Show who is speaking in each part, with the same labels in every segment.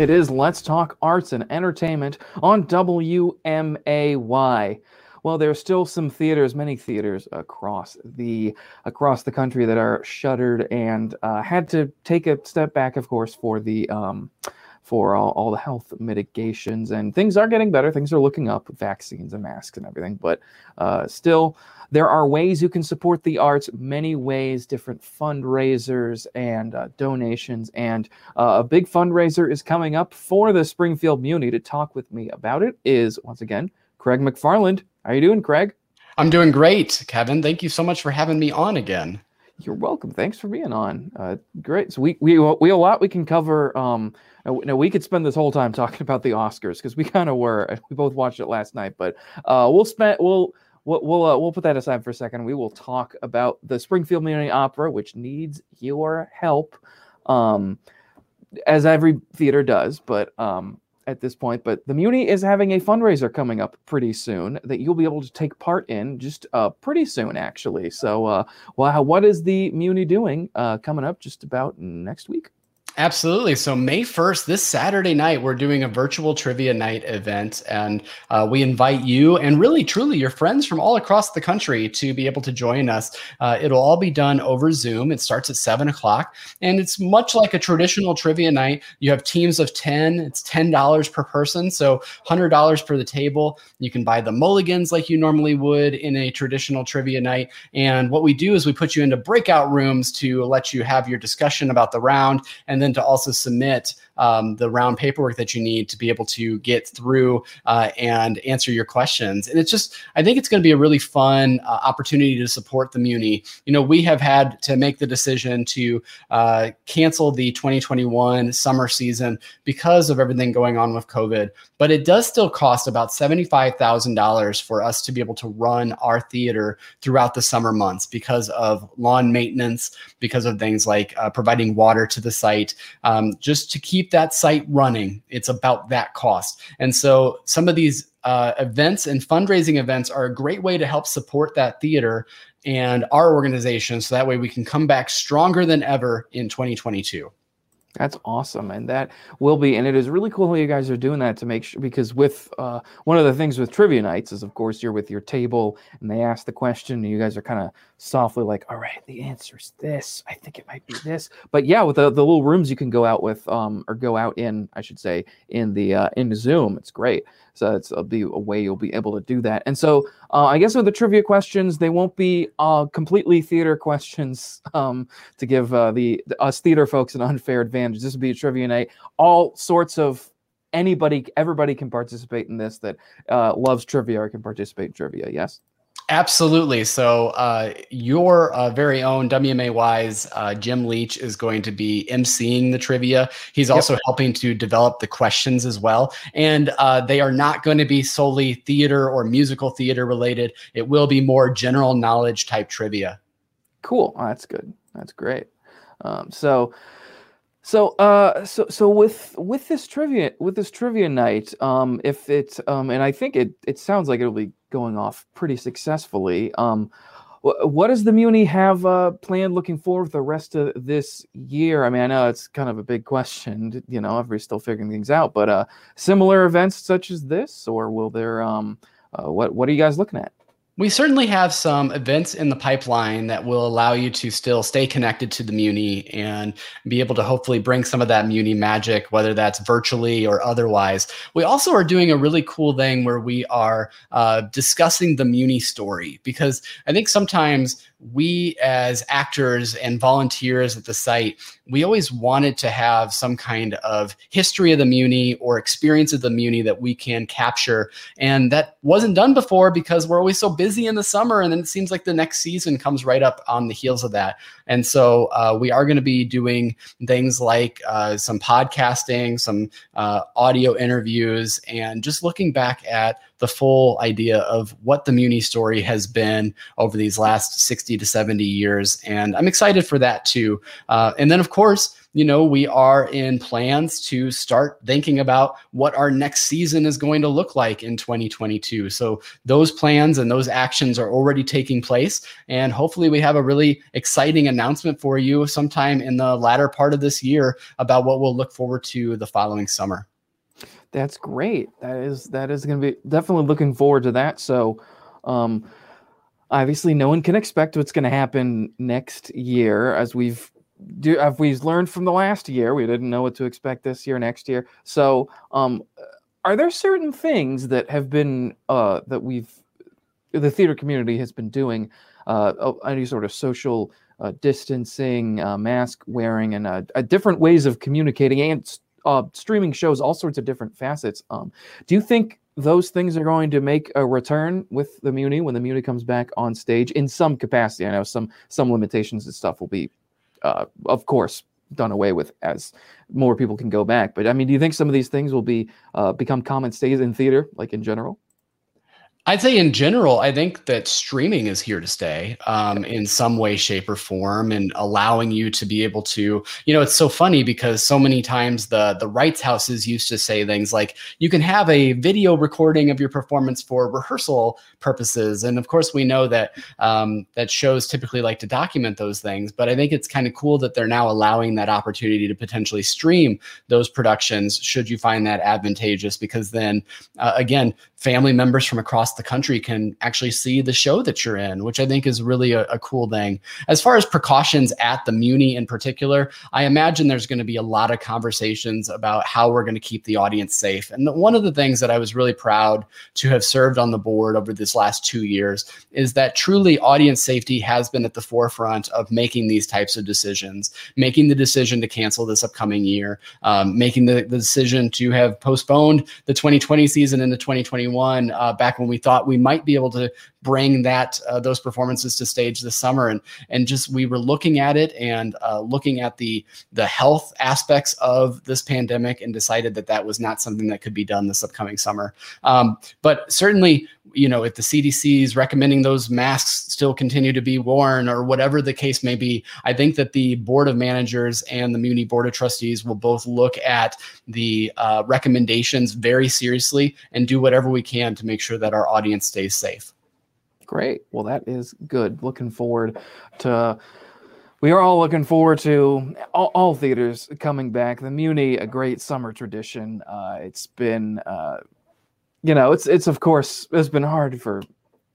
Speaker 1: It is Let's Talk Arts and Entertainment on WMAY. Well, there are still some theaters, many theaters across the across the country that are shuttered and uh, had to take a step back, of course, for the um, for all, all the health mitigations. And things are getting better. Things are looking up, vaccines and masks and everything. But uh, still, there are ways you can support the arts, many ways, different fundraisers and uh, donations. And uh, a big fundraiser is coming up for the Springfield Muni. To talk with me about it is, once again, Craig McFarland. How are you doing, Craig?
Speaker 2: I'm doing great, Kevin. Thank you so much for having me on again.
Speaker 1: You're welcome. Thanks for being on. Uh, great. So we we we a lot we can cover. Um, now we could spend this whole time talking about the Oscars because we kind of were. We both watched it last night, but uh, we'll spend we'll we'll we'll, uh, we'll put that aside for a second. We will talk about the Springfield Muni Opera, which needs your help, um, as every theater does. But um, at this point, but the Muni is having a fundraiser coming up pretty soon that you'll be able to take part in just uh, pretty soon, actually. So, uh, well, what is the Muni doing uh, coming up just about next week?
Speaker 2: Absolutely. So May 1st, this Saturday night, we're doing a virtual trivia night event. And uh, we invite you and really, truly your friends from all across the country to be able to join us. Uh, it'll all be done over Zoom. It starts at seven o'clock. And it's much like a traditional trivia night. You have teams of 10, it's $10 per person. So $100 per the table. You can buy the mulligans like you normally would in a traditional trivia night. And what we do is we put you into breakout rooms to let you have your discussion about the round. And then to also submit um, the round paperwork that you need to be able to get through uh, and answer your questions. And it's just, I think it's going to be a really fun uh, opportunity to support the Muni. You know, we have had to make the decision to uh, cancel the 2021 summer season because of everything going on with COVID, but it does still cost about $75,000 for us to be able to run our theater throughout the summer months because of lawn maintenance, because of things like uh, providing water to the site, um, just to keep that site running, it's about that cost. And so some of these uh, events and fundraising events are a great way to help support that theater and our organization so that way we can come back stronger than ever in 2022.
Speaker 1: That's awesome, and that will be, and it is really cool how you guys are doing that to make sure. Because with uh, one of the things with trivia nights is, of course, you're with your table, and they ask the question, and you guys are kind of softly like, "All right, the answer is this. I think it might be this." But yeah, with the, the little rooms you can go out with, um, or go out in, I should say, in the uh, in Zoom, it's great. So it's a, be a way you'll be able to do that. And so uh, I guess with the trivia questions, they won't be uh, completely theater questions um, to give uh, the, us theater folks an unfair advantage. This will be a trivia night. All sorts of anybody, everybody can participate in this that uh, loves trivia or can participate in trivia. Yes.
Speaker 2: Absolutely. So, uh, your uh, very own WMAY's uh, Jim Leach is going to be emceeing the trivia. He's yep. also helping to develop the questions as well. And uh, they are not going to be solely theater or musical theater related, it will be more general knowledge type trivia.
Speaker 1: Cool. Oh, that's good. That's great. Um, so, so, uh, so, so with with this trivia with this trivia night, um, if it, um, and I think it it sounds like it'll be going off pretty successfully. Um, wh- what does the Muni have uh, planned looking forward the rest of this year? I mean, I know it's kind of a big question. You know, everybody's still figuring things out, but uh, similar events such as this, or will there? Um, uh, what What are you guys looking at?
Speaker 2: We certainly have some events in the pipeline that will allow you to still stay connected to the Muni and be able to hopefully bring some of that Muni magic, whether that's virtually or otherwise. We also are doing a really cool thing where we are uh, discussing the Muni story because I think sometimes we as actors and volunteers at the site we always wanted to have some kind of history of the muni or experience of the muni that we can capture. And that wasn't done before because we're always so busy in the summer and then it seems like the next season comes right up on the heels of that. And so uh, we are going to be doing things like uh, some podcasting some uh, audio interviews and just looking back at the full idea of what the Muni story has been over these last 60 to 70 years. And I'm excited for that too. Uh, and then, of course, you know, we are in plans to start thinking about what our next season is going to look like in 2022. So those plans and those actions are already taking place. And hopefully, we have a really exciting announcement for you sometime in the latter part of this year about what we'll look forward to the following summer.
Speaker 1: That's great. That is that is going to be definitely looking forward to that. So, um, obviously, no one can expect what's going to happen next year, as we've do as we've learned from the last year. We didn't know what to expect this year, next year. So, um, are there certain things that have been uh, that we've the theater community has been doing uh, any sort of social uh, distancing, uh, mask wearing, and uh, different ways of communicating and uh, streaming shows, all sorts of different facets. Um, do you think those things are going to make a return with the Muni when the Muni comes back on stage in some capacity? I know some some limitations and stuff will be, uh, of course, done away with as more people can go back. But I mean, do you think some of these things will be uh, become common stays in theater, like in general?
Speaker 2: I'd say in general, I think that streaming is here to stay um, in some way, shape, or form, and allowing you to be able to, you know, it's so funny because so many times the the rights houses used to say things like, you can have a video recording of your performance for rehearsal purposes, and of course we know that um, that shows typically like to document those things, but I think it's kind of cool that they're now allowing that opportunity to potentially stream those productions should you find that advantageous, because then uh, again, family members from across the country can actually see the show that you're in, which I think is really a, a, cool thing. As far as precautions at the Muni in particular, I imagine there's going to be a lot of conversations about how we're going to keep the audience safe. And one of the things that I was really proud to have served on the board over this last two years is that truly audience safety has been at the forefront of making these types of decisions, making the decision to cancel this upcoming year, um, making the, the decision to have postponed the 2020 season into 2021 2021 uh, back when we thought we might be able to bring that uh, those performances to stage this summer and and just we were looking at it and uh, looking at the the health aspects of this pandemic and decided that that was not something that could be done this upcoming summer um, but certainly you know, if the CDC is recommending those masks still continue to be worn or whatever the case may be, I think that the board of managers and the Muni board of trustees will both look at the uh, recommendations very seriously and do whatever we can to make sure that our audience stays safe.
Speaker 1: Great. Well, that is good. Looking forward to. We are all looking forward to all, all theaters coming back. The Muni, a great summer tradition. Uh, it's been uh, you know, it's it's of course it's been hard for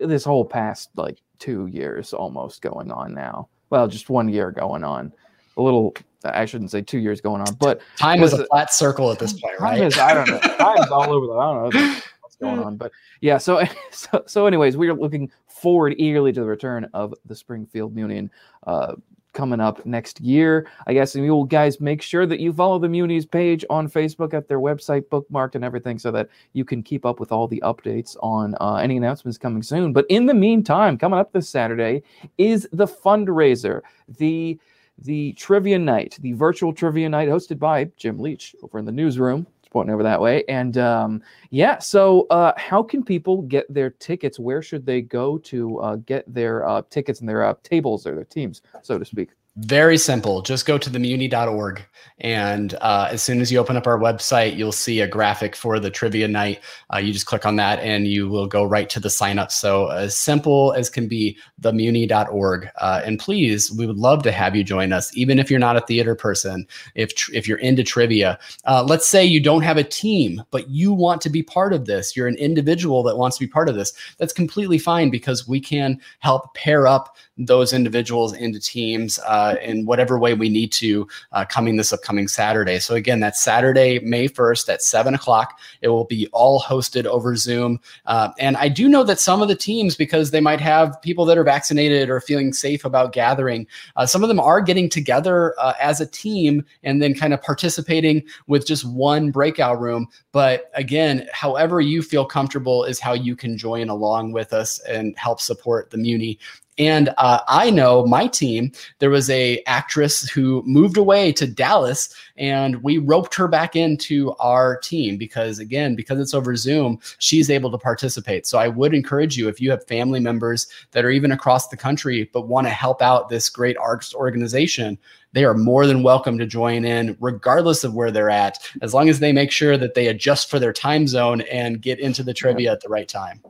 Speaker 1: this whole past like two years almost going on now. Well, just one year going on. A little I shouldn't say two years going on, but
Speaker 2: time is a flat circle at this point, right?
Speaker 1: Is, I don't know. Time's all over the I don't know what's going on. But yeah, so so so anyways, we are looking forward eagerly to the return of the Springfield Muni. Uh, coming up next year. I guess and you will guys make sure that you follow the Muni's page on Facebook at their website, bookmarked and everything, so that you can keep up with all the updates on uh, any announcements coming soon. But in the meantime, coming up this Saturday is the fundraiser, the the trivia night, the virtual trivia night hosted by Jim Leach over in the newsroom pointing over that way. And um, yeah, so uh, how can people get their tickets? Where should they go to uh, get their uh, tickets and their uh, tables or their teams, so to speak?
Speaker 2: Very simple. Just go to themuni.org. And uh, as soon as you open up our website, you'll see a graphic for the trivia night. Uh, you just click on that and you will go right to the sign up. So, as simple as can be, themuni.org. Uh, and please, we would love to have you join us, even if you're not a theater person, if, if you're into trivia. Uh, let's say you don't have a team, but you want to be part of this. You're an individual that wants to be part of this. That's completely fine because we can help pair up those individuals into teams uh, in whatever way we need to uh, coming this upcoming Saturday. So again, that's Saturday, May 1st at seven o'clock. It will be all hosted over Zoom. Uh, and I do know that some of the teams, because they might have people that are vaccinated or feeling safe about gathering, uh, some of them are getting together uh, as a team and then kind of participating with just one breakout room. But again, however you feel comfortable is how you can join along with us and help support the Muni And uh, I know my team, there was a actress who moved away to Dallas and we roped her back into our team because again, because it's over Zoom, she's able to participate. So I would encourage you if you have family members that are even across the country but want to help out this great arts organization, they are more than welcome to join in, regardless of where they're at, as long as they make sure that they adjust for their time zone and get into the trivia at the right time.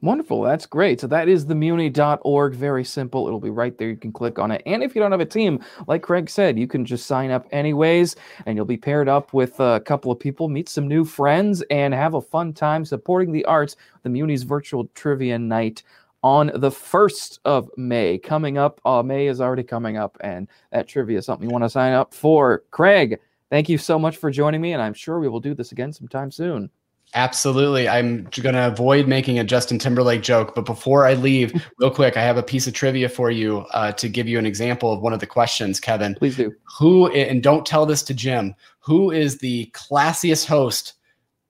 Speaker 1: Wonderful. That's great. So that is the themuni.org. Very simple. It'll be right there. You can click on it. And if you don't have a team, like Craig said, you can just sign up anyways, and you'll be paired up with a couple of people, meet some new friends, and have a fun time supporting the arts. The Muni's virtual trivia night on the 1st of May. Coming up, uh, May is already coming up, and that trivia is something you want to sign up for. Craig, thank you so much for joining me, and I'm sure we will do this again sometime soon.
Speaker 2: Absolutely. I'm going to avoid making a Justin Timberlake joke, but before I leave, real quick, I have a piece of trivia for you uh, to give you an example of one of the questions, Kevin.
Speaker 1: Please do.
Speaker 2: Who, and don't tell this to Jim, who is the classiest host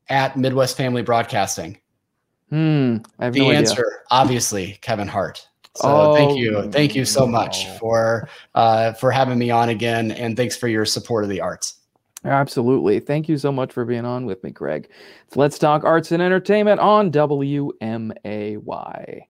Speaker 2: at Midwest Family Broadcasting?
Speaker 1: Hmm.
Speaker 2: the no answer, idea. obviously, Kevin Hart. So oh, thank you, thank you so much for uh, for having me on again, and thanks for your support of the arts.
Speaker 1: Absolutely. Thank you so much for being on with me, Craig. Let's talk arts and entertainment on WMAY.